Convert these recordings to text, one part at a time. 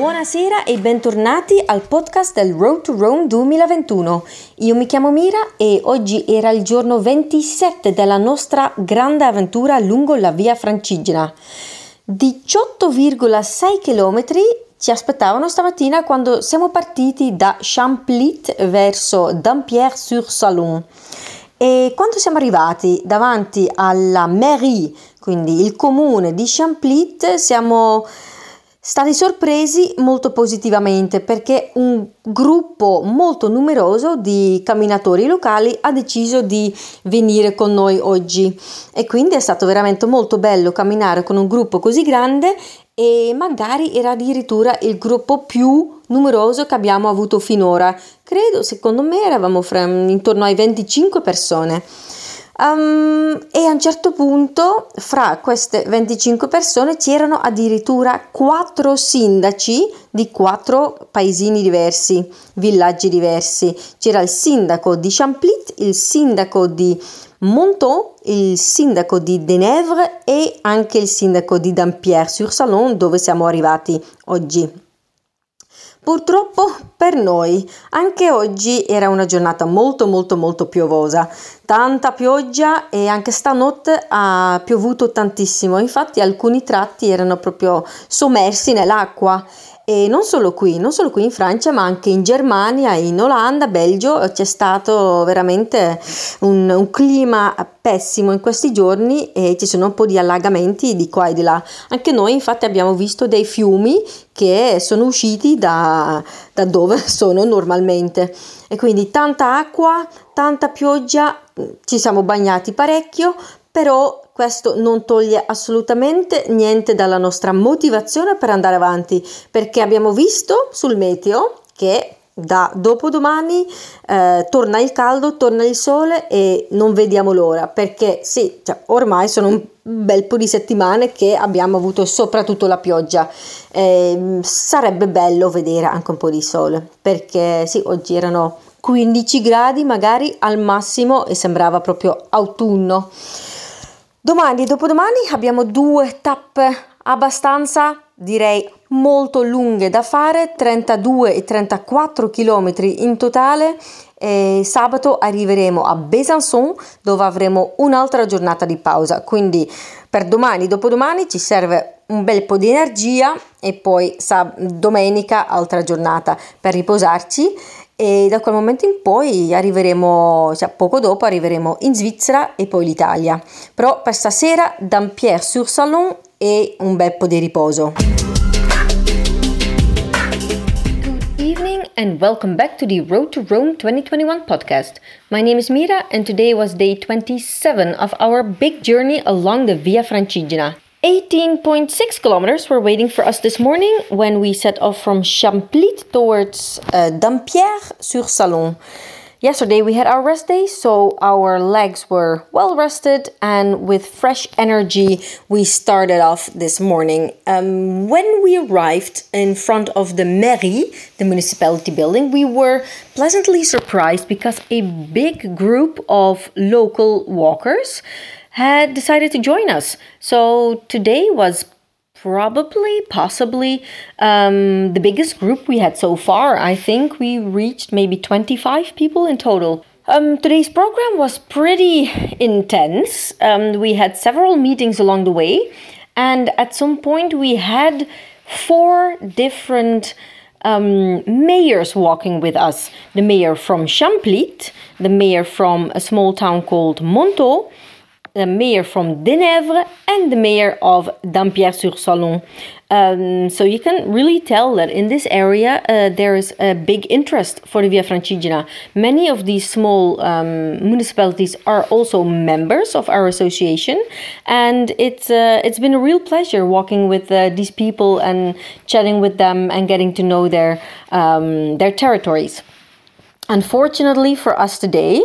Buonasera e bentornati al podcast del Road to Rome 2021. Io mi chiamo Mira e oggi era il giorno 27 della nostra grande avventura lungo la via Francigena. 18,6 km ci aspettavano stamattina quando siamo partiti da Champlit verso Dampierre-sur-Salon. E quando siamo arrivati davanti alla mairie, quindi il comune di Champlit, siamo stati sorpresi molto positivamente perché un gruppo molto numeroso di camminatori locali ha deciso di venire con noi oggi e quindi è stato veramente molto bello camminare con un gruppo così grande e magari era addirittura il gruppo più numeroso che abbiamo avuto finora. Credo, secondo me, eravamo fra, intorno ai 25 persone. Um, e a un certo punto fra queste 25 persone c'erano addirittura quattro sindaci di quattro paesini diversi, villaggi diversi. C'era il sindaco di Champlit, il sindaco di Monton, il sindaco di Denevre e anche il sindaco di Dampierre-sur-Salon dove siamo arrivati oggi. Purtroppo per noi anche oggi era una giornata molto molto molto piovosa, tanta pioggia e anche stanotte ha piovuto tantissimo, infatti alcuni tratti erano proprio sommersi nell'acqua e non solo qui, non solo qui in Francia, ma anche in Germania, in Olanda, Belgio, c'è stato veramente un, un, clima pessimo in questi giorni e ci sono un po' di allagamenti di qua e di là. Anche noi infatti abbiamo visto dei fiumi che sono usciti da, da dove sono normalmente e quindi tanta acqua, tanta pioggia, ci siamo bagnati parecchio, però questo non toglie assolutamente niente dalla nostra motivazione per andare avanti, perché abbiamo visto sul meteo che da dopodomani eh, torna il caldo, torna il sole e non vediamo l'ora perché sì, cioè, ormai sono un bel po' di settimane che abbiamo avuto soprattutto la pioggia. Eh, sarebbe bello vedere anche un po' di sole perché sì, oggi erano 15 gradi magari al massimo e sembrava proprio autunno. Domani e dopodomani abbiamo due tappe abbastanza, direi, molto lunghe da fare, 32 e 34 km in totale. E sabato arriveremo a Besançon dove avremo un'altra giornata di pausa. Quindi per domani e dopodomani ci serve un bel po' di energia e poi sab- domenica altra giornata per riposarci e da quel momento in poi arriveremo, cioè poco dopo arriveremo in Svizzera e poi l'Italia. Però per stasera Dampierre-sur-Salon e un bel po' di riposo. Good evening and welcome back to the Road to Rome 2021 podcast. My name is Mira and today was day 27 of our big journey along the Via Francigena. 18.6 kilometers were waiting for us this morning when we set off from Champlit towards uh, Dampierre-sur-Salon. Yesterday we had our rest day, so our legs were well rested and with fresh energy we started off this morning. Um, when we arrived in front of the mairie, the municipality building, we were pleasantly surprised because a big group of local walkers had decided to join us. So today was probably, possibly um, the biggest group we had so far. I think we reached maybe 25 people in total. Um, today's program was pretty intense. Um, we had several meetings along the way, and at some point, we had four different um, mayors walking with us the mayor from Champlit, the mayor from a small town called Montaut the mayor from Denevre and the mayor of Dampierre-sur-Salon. Um, so you can really tell that in this area uh, there is a big interest for the Via Francigena. Many of these small um, municipalities are also members of our association, and it's uh, it's been a real pleasure walking with uh, these people and chatting with them and getting to know their um, their territories. Unfortunately for us today,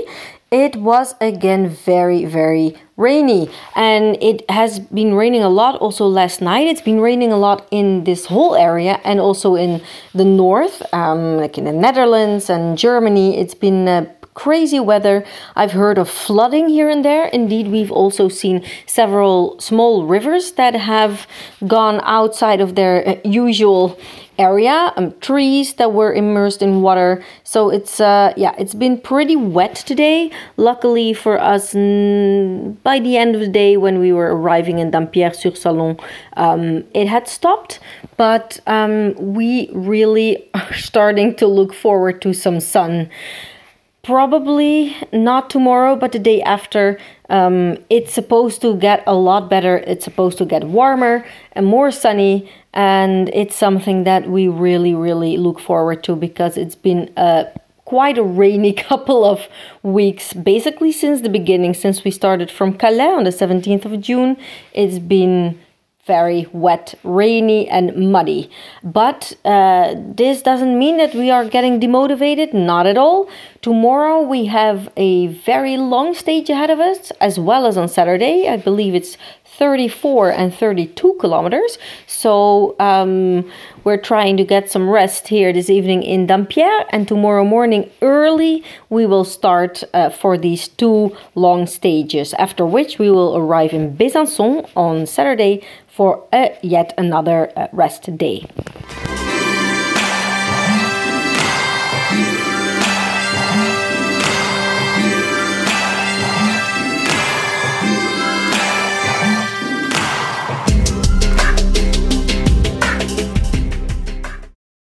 it was again very, very rainy, and it has been raining a lot also last night. It's been raining a lot in this whole area and also in the north, um, like in the Netherlands and Germany. It's been uh, crazy weather. I've heard of flooding here and there. Indeed, we've also seen several small rivers that have gone outside of their uh, usual area, um, trees that were immersed in water. So it's uh, yeah, it's been pretty wet today. Luckily for us, by the end of the day when we were arriving in Dampierre-sur-Salon, um, it had stopped. But um, we really are starting to look forward to some sun probably not tomorrow but the day after um, it's supposed to get a lot better it's supposed to get warmer and more sunny and it's something that we really really look forward to because it's been a quite a rainy couple of weeks basically since the beginning since we started from calais on the 17th of june it's been very wet, rainy, and muddy. But uh, this doesn't mean that we are getting demotivated, not at all. Tomorrow we have a very long stage ahead of us, as well as on Saturday. I believe it's 34 and 32 kilometers. So um, we're trying to get some rest here this evening in Dampierre, and tomorrow morning early we will start uh, for these two long stages. After which we will arrive in Besançon on Saturday for a, yet another uh, rest day.